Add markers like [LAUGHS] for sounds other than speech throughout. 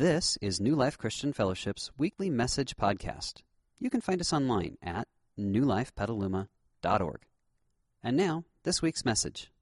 This is New Life Christian Fellowship's weekly message podcast. You can find us online at newlifepetaluma.org. And now, this week's message.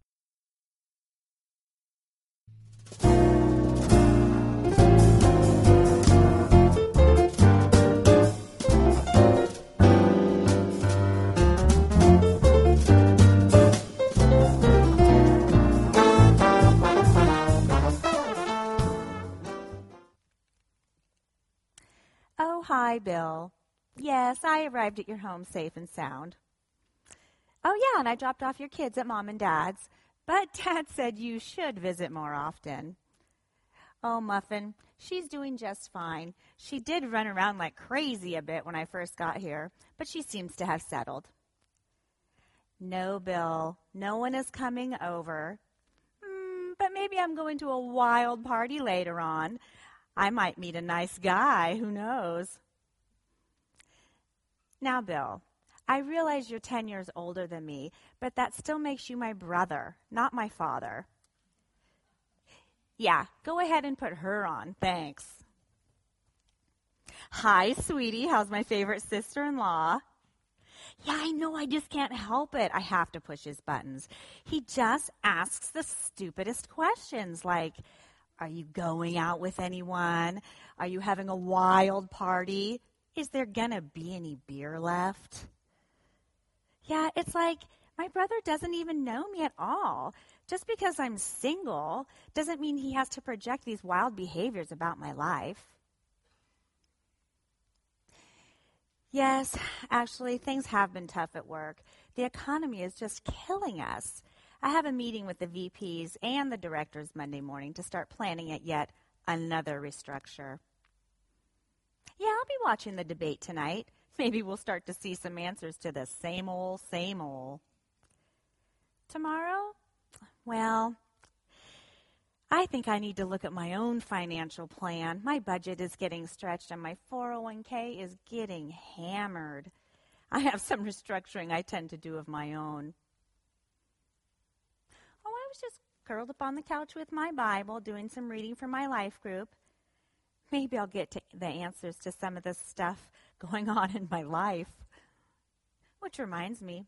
Hi, Bill. Yes, I arrived at your home safe and sound. Oh, yeah, and I dropped off your kids at mom and dad's, but [LAUGHS] dad said you should visit more often. Oh, Muffin, she's doing just fine. She did run around like crazy a bit when I first got here, but she seems to have settled. No, Bill, no one is coming over. Mm, but maybe I'm going to a wild party later on. I might meet a nice guy, who knows? Now, Bill, I realize you're 10 years older than me, but that still makes you my brother, not my father. Yeah, go ahead and put her on. Thanks. Hi, sweetie. How's my favorite sister in law? Yeah, I know. I just can't help it. I have to push his buttons. He just asks the stupidest questions like, Are you going out with anyone? Are you having a wild party? Is there going to be any beer left? Yeah, it's like my brother doesn't even know me at all. Just because I'm single doesn't mean he has to project these wild behaviors about my life. Yes, actually, things have been tough at work. The economy is just killing us. I have a meeting with the VPs and the directors Monday morning to start planning at yet another restructure. Yeah, I'll be watching the debate tonight. [LAUGHS] Maybe we'll start to see some answers to the same old, same old. Tomorrow? Well, I think I need to look at my own financial plan. My budget is getting stretched and my 401k is getting hammered. I have some [LAUGHS] restructuring I tend to do of my own. I was just curled up on the couch with my Bible doing some reading for my life group. Maybe I'll get to the answers to some of this stuff [LAUGHS] going on in my life. Which reminds me,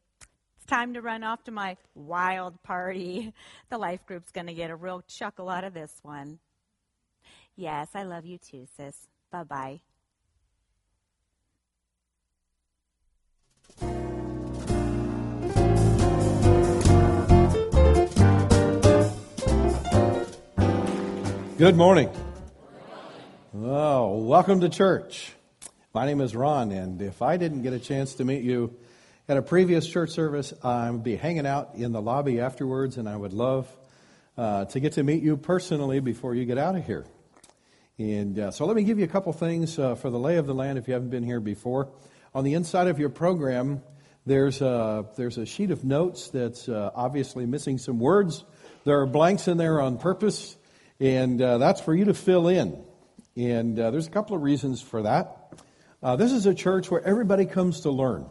it's time to run off to my wild party. [LAUGHS] The life group's going to get a real chuckle out of this one. Yes, I love you too, sis. Bye bye. Good morning. Oh, welcome to church. My name is Ron, and if I didn't get a chance to meet you at a previous church service, I would be hanging out in the lobby afterwards, and I would love uh, to get to meet you personally before you get out of here. And uh, so let me give you a couple things uh, for the lay of the land if you haven't been here before. On the inside of your program, there's a, there's a sheet of notes that's uh, obviously missing some words. There are blanks in there on purpose, and uh, that's for you to fill in. And uh, there's a couple of reasons for that. Uh, this is a church where everybody comes to learn.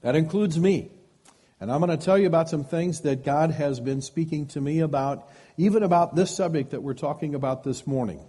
That includes me. And I'm going to tell you about some things that God has been speaking to me about, even about this subject that we're talking about this morning.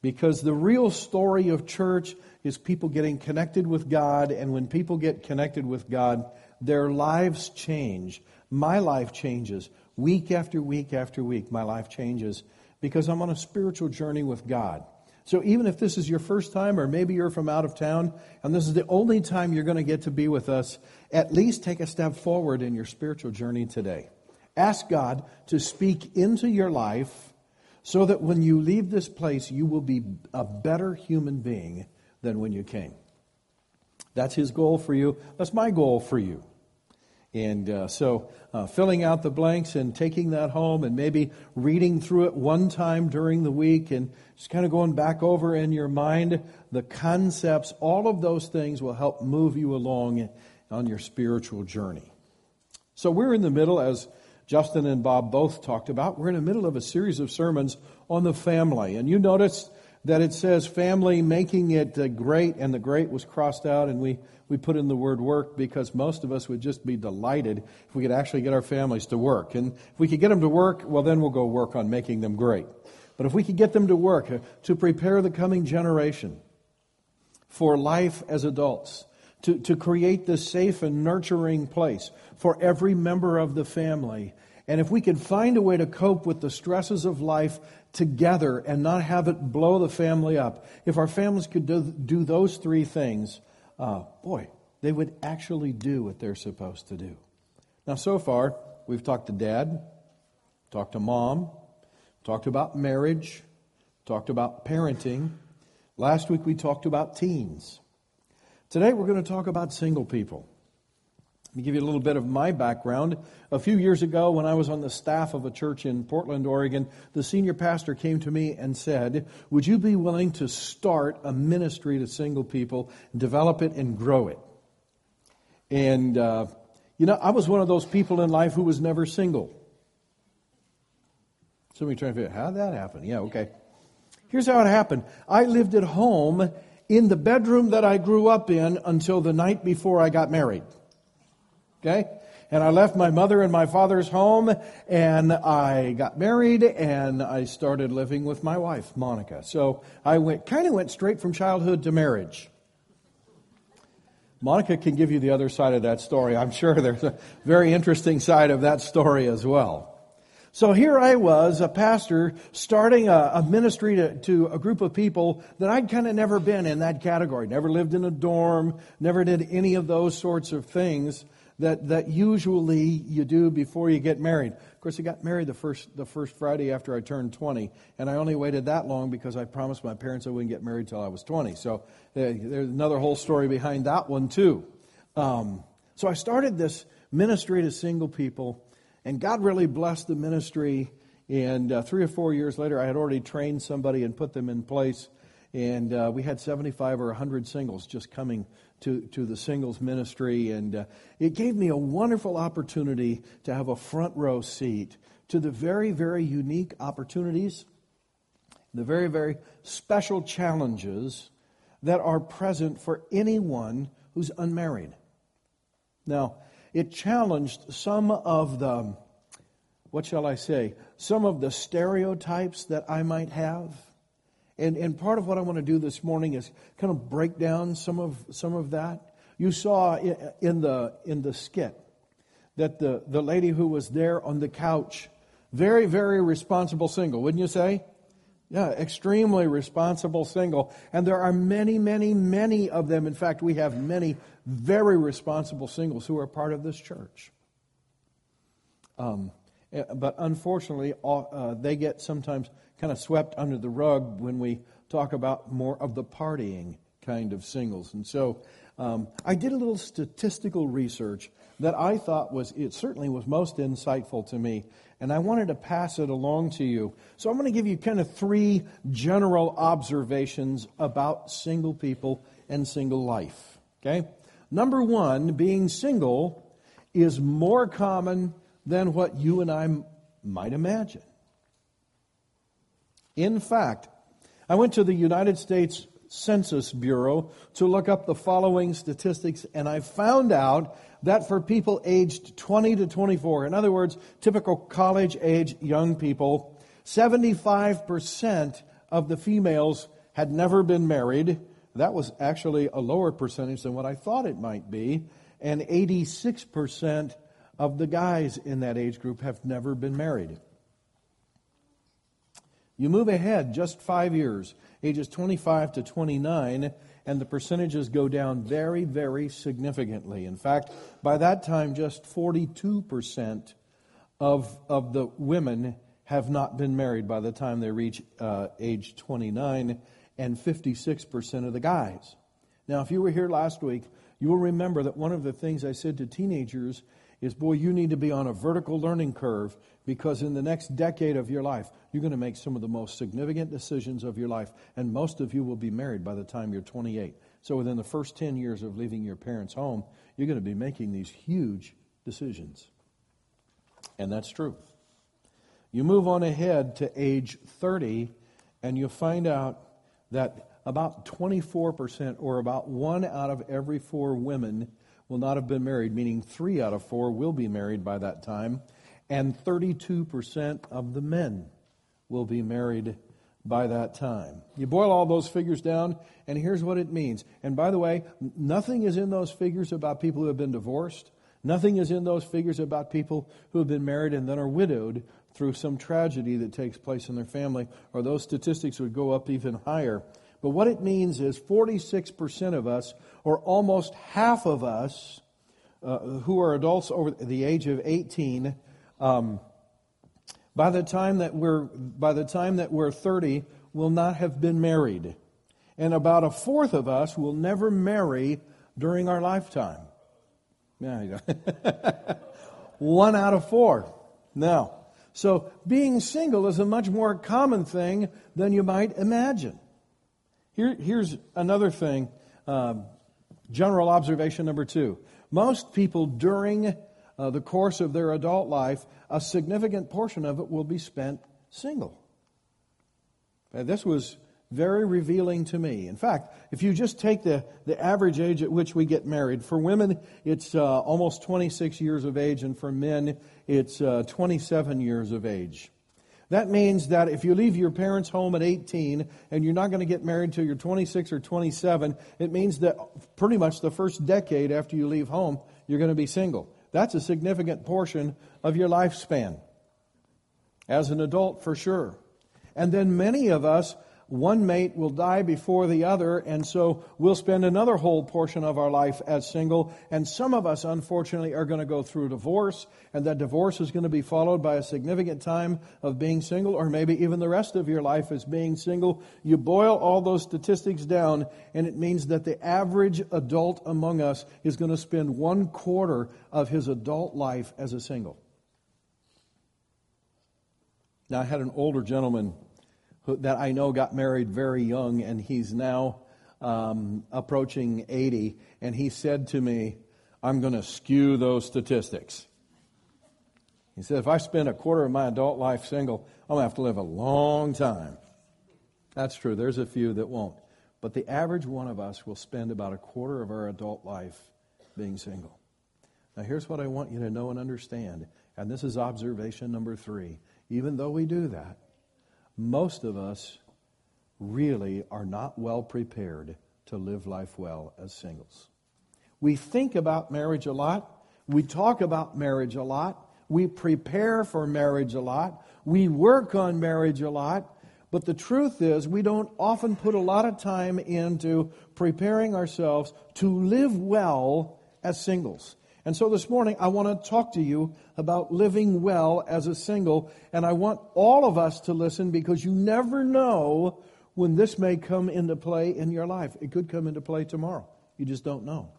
Because the real story of church is people getting connected with God, and when people get connected with God, their lives change. My life changes. Week after week after week, my life changes because I'm on a spiritual journey with God. So even if this is your first time, or maybe you're from out of town, and this is the only time you're going to get to be with us, at least take a step forward in your spiritual journey today. Ask God to speak into your life so that when you leave this place, you will be a better human being than when you came. That's His goal for you. That's my goal for you. And uh, so, uh, filling out the blanks and taking that home and maybe reading through it one time during the week and just kind of going back over in your mind the concepts, all of those things will help move you along on your spiritual journey. So, we're in the middle, as Justin and Bob both talked about, we're in the middle of a series of sermons on the family. And you noticed that it says family making it uh, great, and the great was crossed out, and we we put in the word work because most of us would just be delighted if we could actually get our families to work. And if we could get them to work, well, then we'll go work on making them great. But if we could get them to work uh, to prepare the coming generation for life as adults, to, to create this safe and nurturing place for every member of the family. And if we could find a way to cope with the stresses of life together and not have it blow the family up, if our families could do, do those three things, uh, boy, they would actually do what they're supposed to do. Now, so far, we've talked to dad, talked to mom, talked about marriage, talked about parenting. Last week, we talked about teens. Today, we're going to talk about single people. Let me give you a little bit of my background. A few years ago, when I was on the staff of a church in Portland, Oregon, the senior pastor came to me and said, Would you be willing to start a ministry to single people, develop it, and grow it? And, uh, you know, I was one of those people in life who was never single. Somebody trying to figure out how that happened. Yeah, okay. Here's how it happened I lived at home in the bedroom that I grew up in until the night before I got married. Okay? And I left my mother and my father's home and I got married and I started living with my wife, Monica. So I went, kind of went straight from childhood to marriage. Monica can give you the other side of that story. I'm sure there's a very interesting side of that story as well. So here I was, a pastor, starting a, a ministry to, to, a group of people that I'd kind of never been in that category. Never lived in a dorm, never did any of those sorts of things that, that usually you do before you get married. Of course, I got married the first, the first Friday after I turned 20, and I only waited that long because I promised my parents I wouldn't get married till I was 20. So uh, there's another whole story behind that one, too. Um, so I started this ministry to single people, and God really blessed the ministry. And uh, three or four years later, I had already trained somebody and put them in place. And uh, we had 75 or 100 singles just coming to, to the singles ministry. And uh, it gave me a wonderful opportunity to have a front row seat to the very, very unique opportunities, the very, very special challenges that are present for anyone who's unmarried. Now, it challenged some of the, what shall I say, some of the stereotypes that I might have and, and part of what I want to do this morning is kind of break down some of, some of that. You saw in the, in the skit that the, the lady who was there on the couch, very, very responsible single, wouldn't you say? Yeah, extremely responsible single. And there are many, many, many of them. In fact, we have many very responsible singles who are part of this church. Um, eh, but unfortunately, uh, they get sometimes kind of swept under the rug when we talk about more of the partying kind of singles. And so um, I did a little statistical research that I thought was, it certainly was most insightful to me, and I wanted to pass it along to you. So I'm going to give you kind of three general observations about single people and single life. Okay? Number one, being single is more common than what you and I might imagine. In fact, I went to the United States Census Bureau to look up the following statistics, and I found out that for people aged 20 to 24, in other words, typical college age young people, 75% of the females had never been married. That was actually a lower percentage than what I thought it might be. And 86% of the guys in that age group have never been married. You move ahead just five years, ages 25 to 29, and the percentages go down very, very significantly. In fact, by that time, just 42% of, of the women have not been married by the time they reach uh, age 29, and 56% of the guys. Now, if you were here last week, you will remember that one of the things I said to teenagers is, boy, you need to be on a vertical learning curve because in the next decade of your life, you're going to make some of the most significant decisions of your life, and most of you will be married by the time you're 28. So within the first 10 years of leaving your parents' home, you're going to be making these huge decisions. And that's true. You move on ahead to age 30, and you'll find out that about 24%, or about one out of every four women, will not have been married, meaning three out of four will be married by that time, and 32% of the men will be married by that time. You boil all those figures down, and here's what it means. And by the way, nothing is in those figures about people who have been divorced. Nothing is in those figures about people who have been married and then are widowed through some tragedy that takes place in their family, or those statistics would go up even higher. But what it means is 46% of us, or almost half of us, uh, who are adults over the age of 18, um, by the time that we're by the time that we're 30, will not have been married, and about a fourth of us will never marry during our lifetime. Yeah, [LAUGHS] one out of four. Now, so being single is a much more common thing than you might imagine. Here, here's another thing. Um, general observation number two. Most people during uh, the course of their adult life, a significant portion of it will be spent single. And this was very revealing to me. In fact, if you just take the, the average age at which we get married, for women it's uh, almost 26 years of age, and for men it's uh, 27 years of age. That means that if you leave your parents' home at 18 and you're not going to get married until you're 26 or 27, it means that pretty much the first decade after you leave home, you're going to be single. That's a significant portion of your lifespan. As an adult, for sure. And then many of us one mate will die before the other, and so we'll spend another whole portion of our life as single. And some of us, unfortunately, are going to go through divorce, and that divorce is going to be followed by a significant time of being single, or maybe even the rest of your life as being single. You boil all those statistics down, and it means that the average adult among us is going to spend one quarter of his adult life as a single. Now, I had an older gentleman that I know got married very young, and he's now um, approaching 80. And he said to me, I'm going to skew those statistics. He said, if I spend a quarter of my adult life single, I'm going to have to live a long time. That's true. There's a few that won't. But the average one of us will spend about a quarter of our adult life being single. Now, here's what I want you to know and understand. And this is observation number three. Even though we do that, most of us really are not well prepared to live life well as singles. We think about marriage a lot. We talk about marriage a lot. We prepare for marriage a lot. We work on marriage a lot. But the truth is, we don't often put a lot of time into preparing ourselves to live well as singles. And so this morning, I want to talk to you about living well as a single. And I want all of us to listen because you never know when this may come into play in your life. It could come into play tomorrow. You just don't know.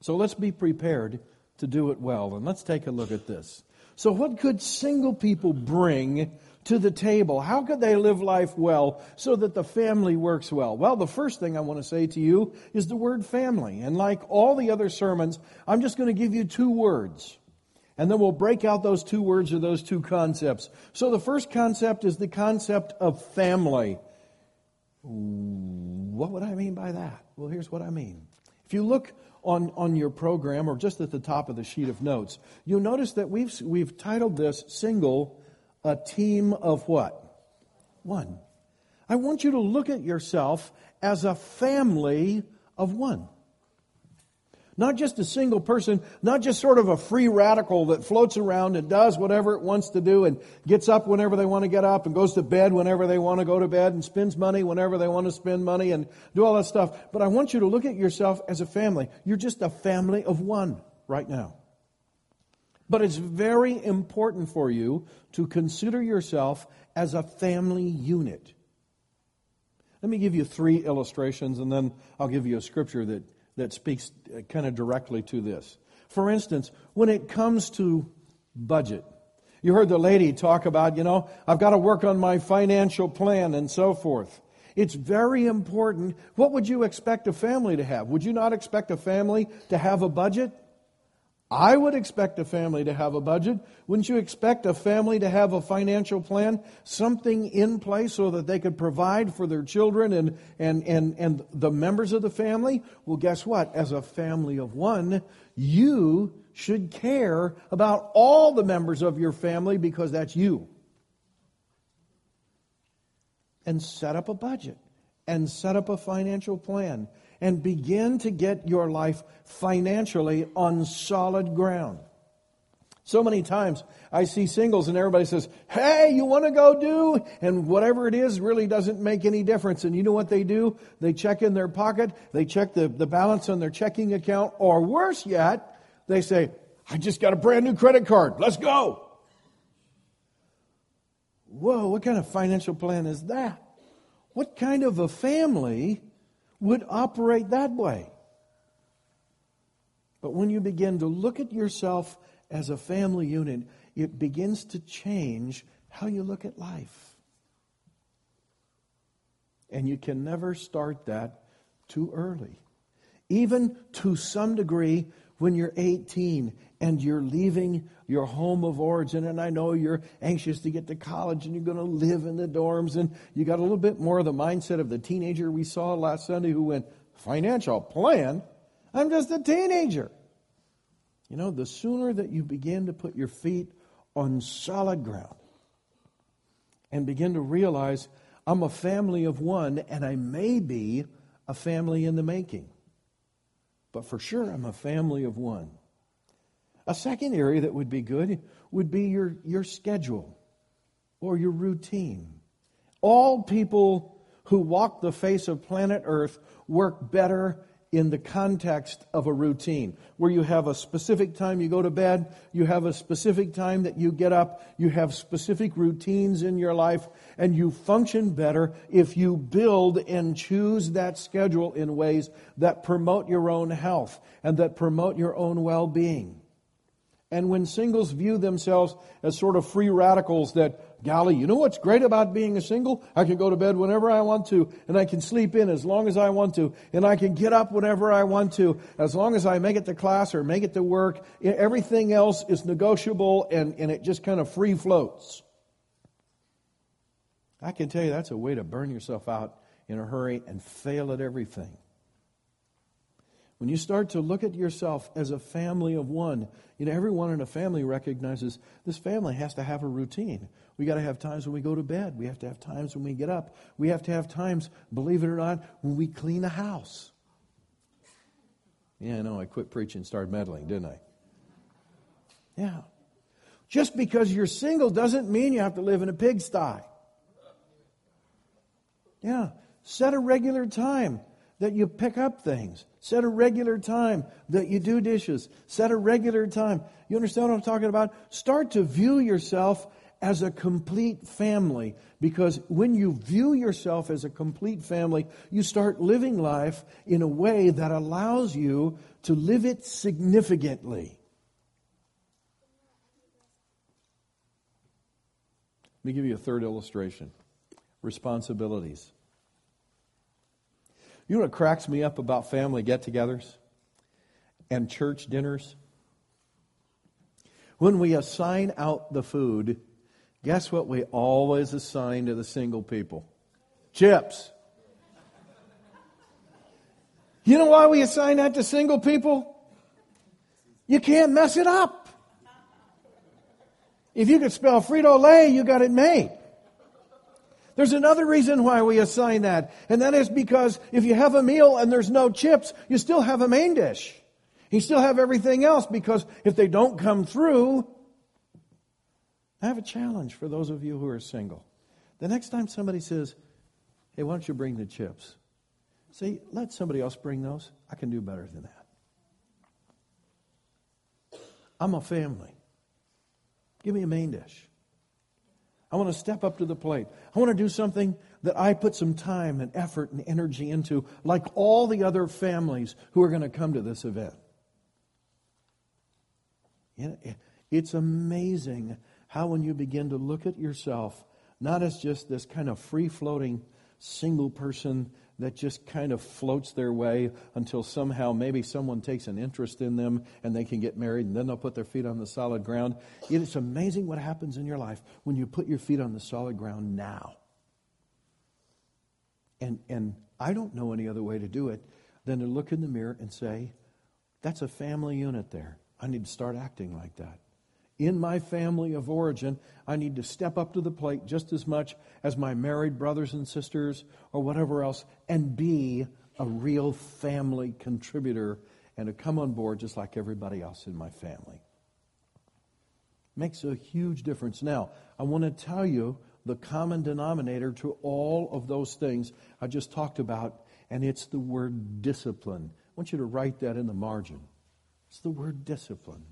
So let's be prepared to do it well. And let's take a look at this. So, what could single people bring to the table? How could they live life well so that the family works well? Well, the first thing I want to say to you is the word family. And like all the other sermons, I'm just going to give you two words. And then we'll break out those two words or those two concepts. So the first concept is the concept of family. What would I mean by that? Well, here's what I mean. If you look on, on your program or just at the top of the sheet of notes, you'll notice that we've, we've titled this Single a team of what? One. I want you to look at yourself as a family of one. Not just a single person, not just sort of a free radical that floats around and does whatever it wants to do and gets up whenever they want to get up and goes to bed whenever they want to go to bed and spends money whenever they want to spend money and do all that stuff. But I want you to look at yourself as a family. You're just a family of one right now. But it's very important for you to consider yourself as a family unit. Let me give you three illustrations and then I'll give you a scripture that, that speaks uh, kind of directly to this. For instance, when it comes to budget, you heard the lady talk about, you know, I've got to work on my financial plan and so forth. It's very important. What would you expect a family to have? Would you not expect a family to have a budget? I would expect a family to have a budget. Wouldn't you expect a family to have a financial plan? Something in place so that they could provide for their children and, and, and, and the members of the family? Well, guess what? As a family of one, you should care about all the members of your family because that's you. and set up a budget and set up a financial plan and begin to get your life financially on solid ground. So many times I see singles and everybody says, Hey, you want to go do? And whatever it is really doesn't make any difference. And you know what they do? They check in their pocket, they check the, the balance on their checking account, or worse yet, they say, I just got a brand new credit card. Let's go. Whoa, what kind of financial plan is that? What kind of a family would operate that way? But when you begin to look at yourself as a family unit, it begins to change how you look at life. And you can never start that too early. Even to some degree, when you're 18 and you're leaving your home of origin, and I know you're anxious to get to college and you're going to live in the dorms, and you got a little bit more of the mindset of the teenager we saw last Sunday who went, Financial plan? I'm just a teenager. You know, the sooner that you begin to put your feet on solid ground and begin to realize I'm a family of one and I may be a family in the making, but for sure I'm a family of one. A second area that would be good would be your, your schedule or your routine. All people who walk the face of planet Earth work better in the context of a routine where you have a specific time you go to bed, you have a specific time that you get up, you have specific routines in your life, and you function better if you build and choose that schedule in ways that promote your own health and that promote your own well being. And when singles view themselves as sort of free radicals that, golly, you know what's great about being a single? I can go to bed whenever I want to, and I can sleep in as long as I want to, and I can get up whenever I want to, as long as I make it to class or make it to work. Everything else is negotiable and, and it just kind of free floats. I can tell you that's a way to burn yourself out in a hurry and fail at everything. When you start to look at yourself as a family of one, you know, everyone in a family recognizes this family has to have a routine. We got to have times when we go to bed. We have to have times when we get up. We have to have times, believe it or not, when we clean a house. Yeah, I know. I quit preaching and started meddling, didn't I? Yeah. Just because you're single doesn't mean you have to live in a pigsty. Yeah. Set a regular time that you pick up things. Set a regular time that you do dishes. Set a regular time. You understand what I'm talking about? Start to view yourself as a complete family because when you view yourself as a complete family, you start living life in a way that allows you to live it significantly. Let me give you a third illustration responsibilities. You know what cracks me up about family get togethers and church dinners? When we assign out the food, guess what we always assign to the single people? Chips. You know why we assign that to single people? You can't mess it up. If you could spell Frito Lay, you got it made. There's another reason why we assign that, and that is because if you have a meal and there's no chips, you still have a main dish. You still have everything else because if they don't come through, I have a challenge for those of you who are single. The next time somebody says, Hey, why don't you bring the chips? Say, let somebody else bring those. I can do better than that. I'm a family. Give me a main dish. I want to step up to the plate. I want to do something that I put some time and effort and energy into, like all the other families who are going to come to this event. It's amazing how, when you begin to look at yourself, not as just this kind of free floating single person that just kind of floats their way until somehow maybe someone takes an interest in them and they can get married and then they'll put their feet on the solid ground. It is amazing what happens in your life when you put your feet on the solid ground now. And, and I don't know any other way to do it than to look in the mirror and say, that's a family unit there. I need to start acting like that. In my family of origin, I need to step up to the plate just as much as my married brothers and sisters or whatever else and be a real family contributor and to come on board just like everybody else in my family. Makes a huge difference. Now, I want to tell you the common denominator to all of those things I just talked about, and it's the word discipline. I want you to write that in the margin. It's the word discipline.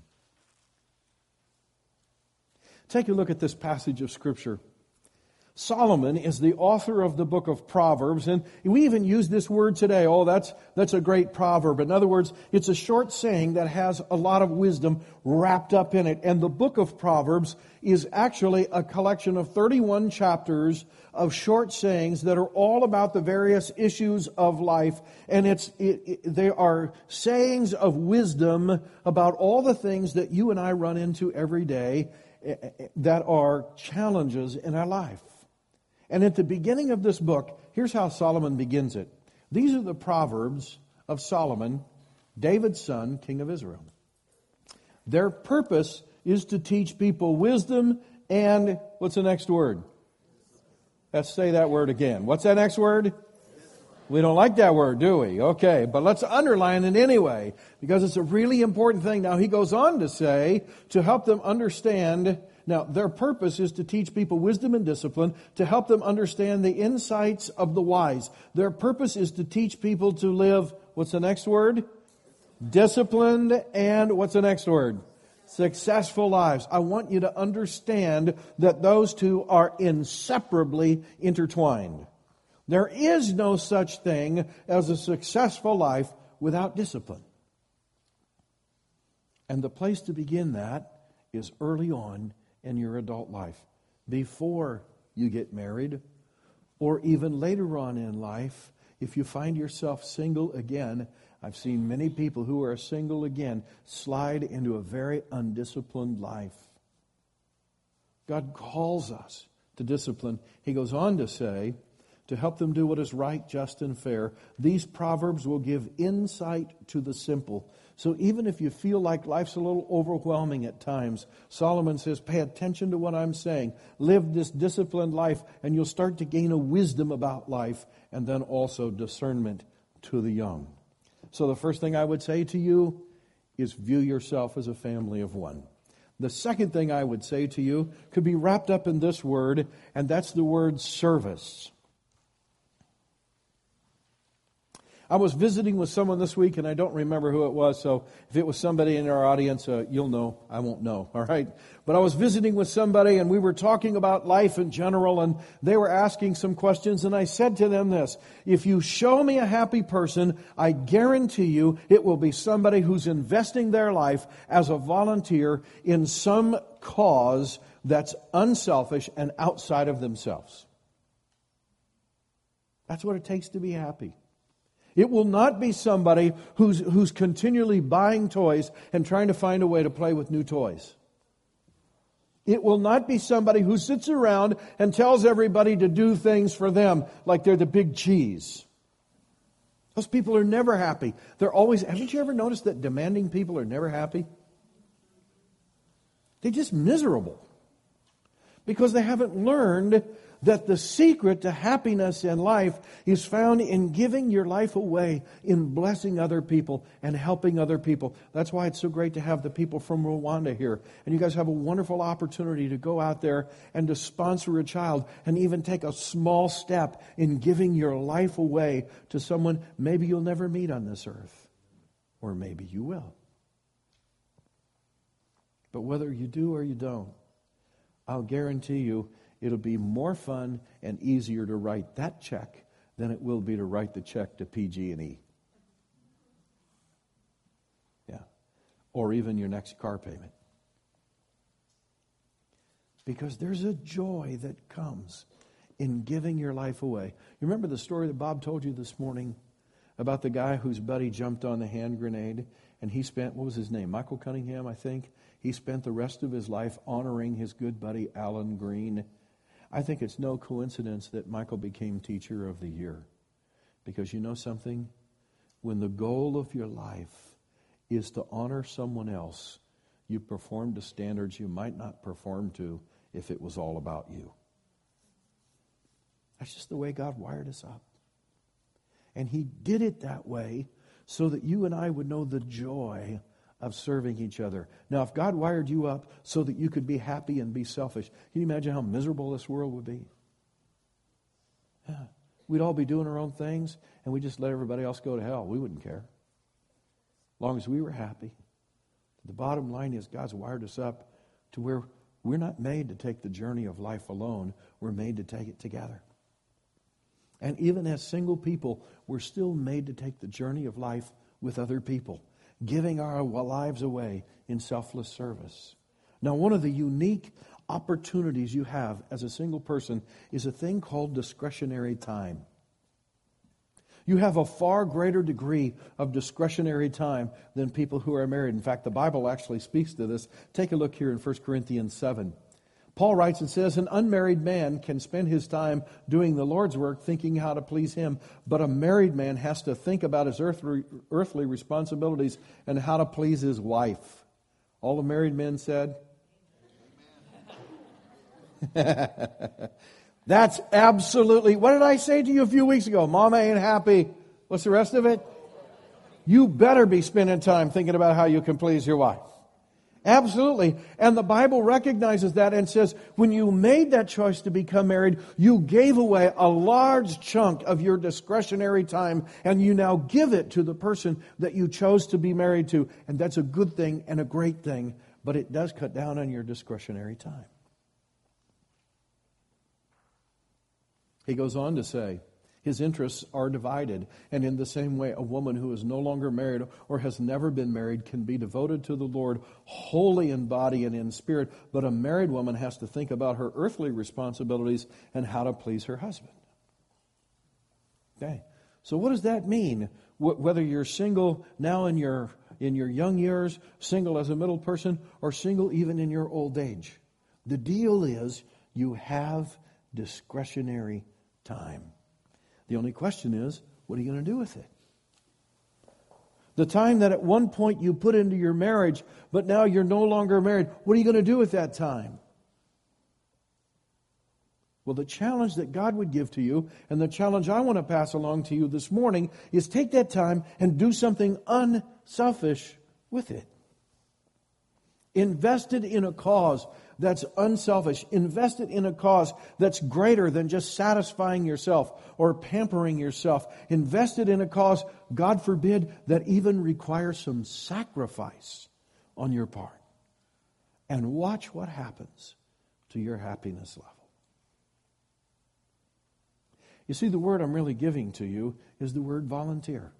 Take a look at this passage of Scripture. Solomon is the author of the book of Proverbs, and we even use this word today. Oh, that's, that's a great proverb. In other words, it's a short saying that has a lot of wisdom wrapped up in it. And the book of Proverbs is actually a collection of 31 chapters of short sayings that are all about the various issues of life. And it's, it, it, they are sayings of wisdom about all the things that you and I run into every day that are challenges in our life. And at the beginning of this book, here's how Solomon begins it. These are the Proverbs of Solomon, David's son, king of Israel. Their purpose is to teach people wisdom and what's the next word? Let's say that word again. What's that next word? We don't like that word, do we? Okay, but let's underline it anyway because it's a really important thing. Now, he goes on to say to help them understand now, their purpose is to teach people wisdom and discipline, to help them understand the insights of the wise. Their purpose is to teach people to live, what's the next word? Disciplined and what's the next word? Successful lives. I want you to understand that those two are inseparably intertwined. There is no such thing as a successful life without discipline. And the place to begin that is early on in your adult life before you get married or even later on in life if you find yourself single again. I've seen many people who are single again slide into a very undisciplined life. God calls us to discipline. He goes on to say to help them do what is right just and fair these proverbs will give insight to the simple so even if you feel like life's a little overwhelming at times, Solomon says, pay attention to what I'm saying. Live this disciplined life, and you'll start to gain a wisdom about life, and then also discernment to the young. So the first thing I would say to you is view yourself as a family of one. The second thing I would say to you could be wrapped up in this word, and that's the word service. I was visiting with someone this week, and I don't remember who it was, so if it was somebody in our audience, uh, you'll know. I won't know, [LAUGHS] all right? But I was visiting with somebody, and we were talking about life in general, and they were asking some questions, and I said to them this If you show me a happy person, I guarantee you it will be somebody who's investing their life as a volunteer in some cause that's unselfish and outside of themselves. That's what it takes to be happy. It will not be somebody who's, who's continually buying toys and trying to find a way to play with new toys. It will not be somebody who sits around and tells everybody to do things for them like they're the big cheese. Those people are never happy. They're always, haven't you ever noticed that demanding people are never happy? They're just miserable because they haven't learned that the secret to happiness in life is found in giving your life away, in blessing other people and helping other people. That's why it's so great to have the people from Rwanda here. And you guys have a wonderful opportunity to go out there and to sponsor a child and even take a small step in giving your life away to someone maybe you'll never meet on this earth. Or maybe you will. But whether you do or you don't, I'll guarantee you it'll be more fun and easier to write that check than it will be to write the check to PG&E. Yeah. Or even your next car payment. Because there's a joy that comes in giving your life away. You remember the story that Bob told you this morning about the guy whose buddy jumped on the hand grenade and he spent, what was his name? Michael Cunningham, I think. He spent the rest of his life honoring his good buddy Alan Green I think it's no coincidence that Michael became Teacher of the Year. Because you know something? When the goal of your life is to honor someone else, you perform to standards you might not perform to if it was all about you. That's just the way God wired us up. And He did it that way so that you and I would know the joy of serving each other. Now, if God wired you up so that you could be happy and be selfish, can you imagine how miserable this world would be? Yeah. We'd all be doing our own things and we just let everybody else go to hell. We wouldn't care. As long as we were happy. The bottom line is God's wired us up to where we're not made to take the journey of life alone, we're made to take it together. And even as single people, we're still made to take the journey of life with other people, giving our lives away in selfless service. Now, one of the unique opportunities you have as a single person is a thing called discretionary time. You have a far greater degree of discretionary time than people who are married. In fact, the Bible actually speaks to this. Take a look here in 1 Corinthians 7. Paul writes and says, An unmarried man can spend his time doing the Lord's work, thinking how to please him, but a married man has to think about his earthly, earthly responsibilities and how to please his wife. All the married men said, [LAUGHS] That's absolutely. What did I say to you a few weeks ago? Mama ain't happy. What's the rest of it? You better be spending time thinking about how you can please your wife. Absolutely. And the Bible recognizes that and says when you made that choice to become married, you gave away a large chunk of your discretionary time and you now give it to the person that you chose to be married to. And that's a good thing and a great thing, but it does cut down on your discretionary time. He goes on to say, his interests are divided. And in the same way, a woman who is no longer married or has never been married can be devoted to the Lord wholly in body and in spirit. But a married woman has to think about her earthly responsibilities and how to please her husband. Okay. So what does that mean? Whether you're single now in your in your young years, single as a middle person, or single even in your old age. The deal is you have discretionary time. The only question is, what are you going to do with it? The time that at one point you put into your marriage, but now you're no longer married, what are you going to do with that time? Well, the challenge that God would give to you, and the challenge I want to pass along to you this morning, is take that time and do something unselfish with it. Invested in a cause that's unselfish, invested in a cause that's greater than just satisfying yourself or pampering yourself, invested in a cause, God forbid, that even requires some sacrifice on your part. And watch what happens to your happiness level. You see, the word I'm really giving to you is the word volunteer.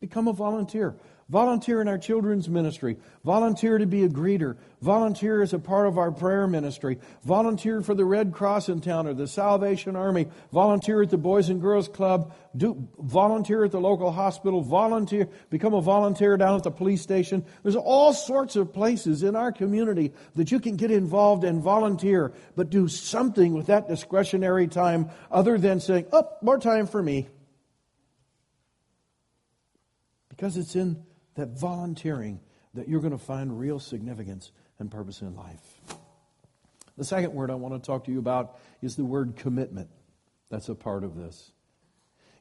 Become a volunteer. Volunteer in our children's ministry. Volunteer to be a greeter. Volunteer as a part of our prayer ministry. Volunteer for the Red Cross encounter, the Salvation Army. Volunteer at the Boys and Girls Club. Do, volunteer at the local hospital. Volunteer, become a volunteer down at the police station. There's all sorts of places in our community that you can get involved and volunteer, but do something with that discretionary time other than saying, oh, more time for me. Because it's in that volunteering that you're going to find real significance and purpose in life. The second word I want to talk to you about is the word commitment. That's a part of this.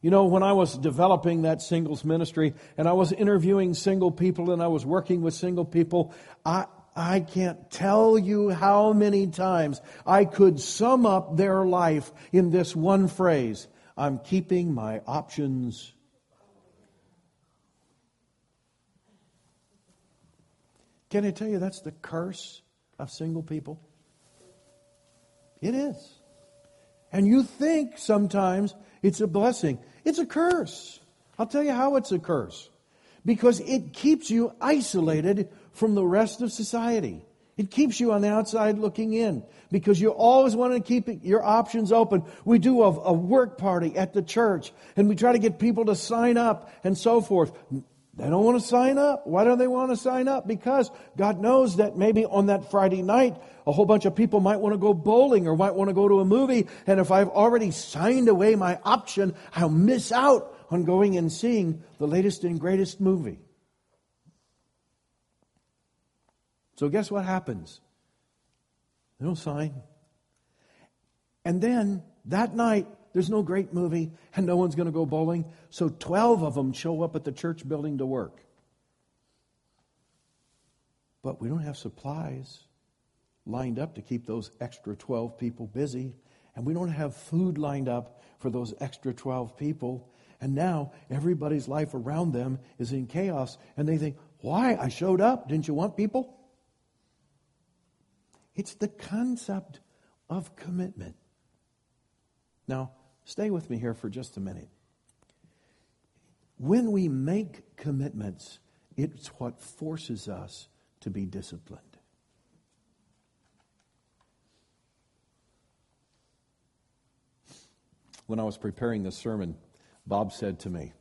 You know, when I was developing that singles ministry and I was interviewing single people and I was working with single people, I, I can't tell you how many times I could sum up their life in this one phrase I'm keeping my options Can I tell you that's the curse of single people? It is. And you think sometimes it's a blessing. It's a curse. I'll tell you how it's a curse. Because it keeps you isolated from the rest of society. It keeps you on the outside looking in because you always want to keep your options open. We do a, a, work party at the church and we try to get people to sign up and so forth. They don't want to sign up. Why don't they want to sign up? Because God knows that maybe on that Friday night, a whole bunch of people might want to go bowling or might want to go to a movie. And if I've already signed away my option, I'll miss out on going and seeing the latest and greatest movie. So guess what happens? They don't sign. And then that night, there's no great movie and no one's going to go bowling. So 12 of them show up at the church building to work. But we don't have supplies lined up to keep those extra 12 people busy. And we don't have food lined up for those extra 12 people. And now everybody's life around them is in chaos. And they think, why? I showed up. Didn't you want people? It's the concept of commitment. Now, stay with me here for just a minute. When we make commitments, it's what forces us to be disciplined. When I was preparing this sermon, Bob said to me,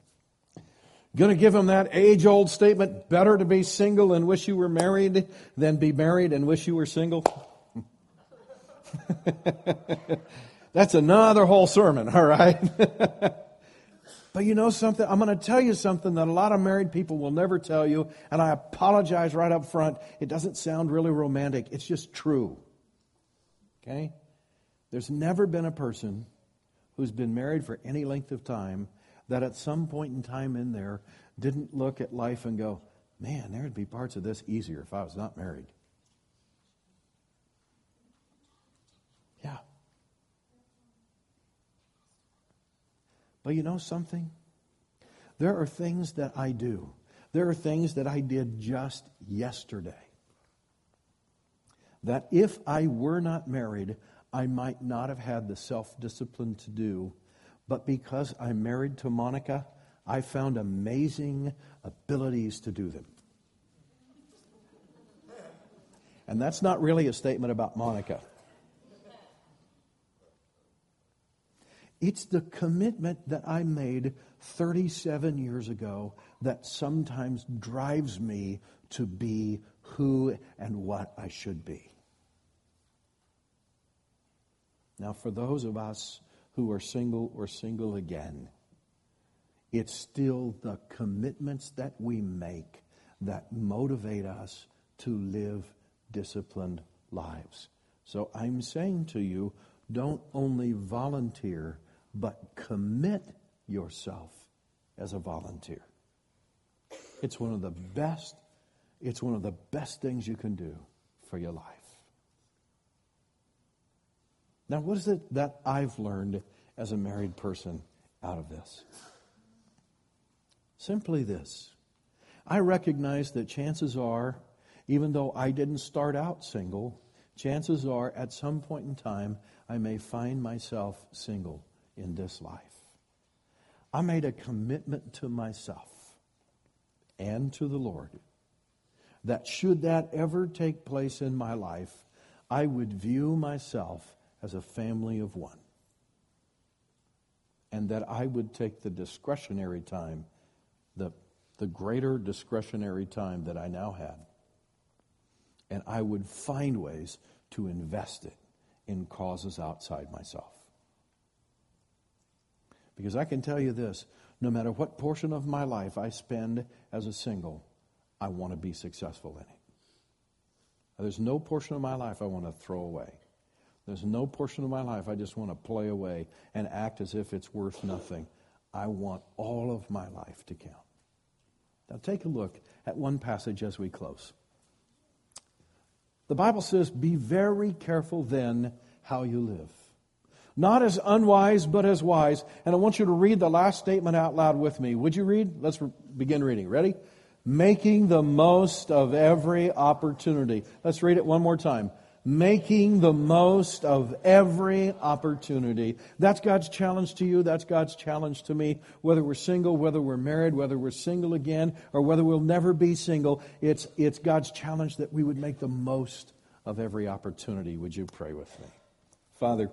Going to give him that age old statement better to be single and wish you were married than be married and wish you were single? [LAUGHS] That's another whole sermon, all right? [LAUGHS] but you know something? I'm going to tell you something that a lot of married people will never tell you, and I apologize right up front. It doesn't sound really romantic, it's just true. Okay? There's never been a person who's been married for any length of time that at some point in time in there didn't look at life and go, man, there'd be parts of this easier if I was not married. Yeah. But you know something? There are things that I do. There are things that I did just yesterday that if I were not married, I might not have had the self discipline to do but because I'm married to Monica, I found amazing abilities to do them. And that's not really a statement about Monica. It's the commitment that I made 37 years ago that sometimes drives me to be who and what I should be. Now, for those of us who are single or single again. It's still the commitments that we make that motivate us to live disciplined lives. So I'm saying to you, don't only volunteer, but commit yourself as a volunteer. It's one of the best, it's one of the best things you can do for your life. Now, what is it that I've learned as a married person out of this? Simply this I recognize that chances are, even though I didn't start out single, chances are at some point in time I may find myself single in this life. I made a commitment to myself and to the Lord that should that ever take place in my life, I would view myself as a family of one. And that I would take the discretionary time, the, the greater discretionary time that I now had, and I would find ways to invest it in causes outside myself. Because I can tell you this no matter what portion of my life I spend as a single, I want to be successful in it. There's no portion of my life I want to throw away. There's no portion of my life I just want to play away and act as if it's worth nothing. I want all of my life to count. Now, take a look at one passage as we close. The Bible says, Be very careful then how you live. Not as unwise, but as wise. And I want you to read the last statement out loud with me. Would you read? Let's re- begin reading. Ready? Making the most of every opportunity. Let's read it one more time making the most of every opportunity. That's God's challenge to you. That's God's challenge to me. Whether we're single, whether we're married, whether we're single again, or whether we'll never be single, it's, it's God's challenge that we would make the most of every opportunity. Would you pray with me? Father,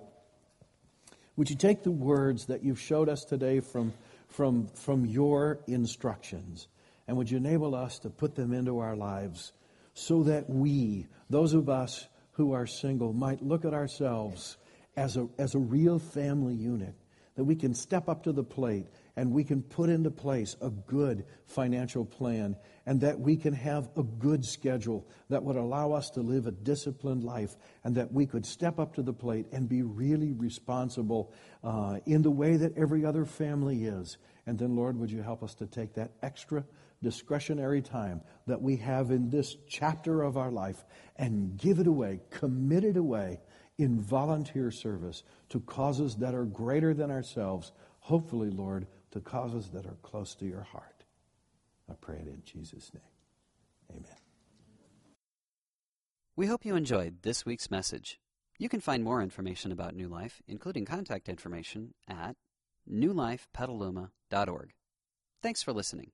would you take the words that you've showed us today from, from, from your instructions, and would you enable us to put them into our lives so that we, those of us who are single might look at ourselves as a, as a real family unit that we can step up to the plate and we can put into place a good financial plan and that we can have a good schedule that would allow us to live a disciplined life and that we could step up to the plate and be really responsible uh, in the way that every other family is. And then, Lord, would you help us to take that extra discretionary time that we have in this chapter of our life and give it away, commit it away in volunteer service to causes that are greater than ourselves, hopefully, Lord, to causes that are close to your heart. I pray it in Jesus' name. Amen. We hope you enjoyed this week's message. You can find more information about New Life, including contact information, at newlifepetaluma.org. Thanks for listening.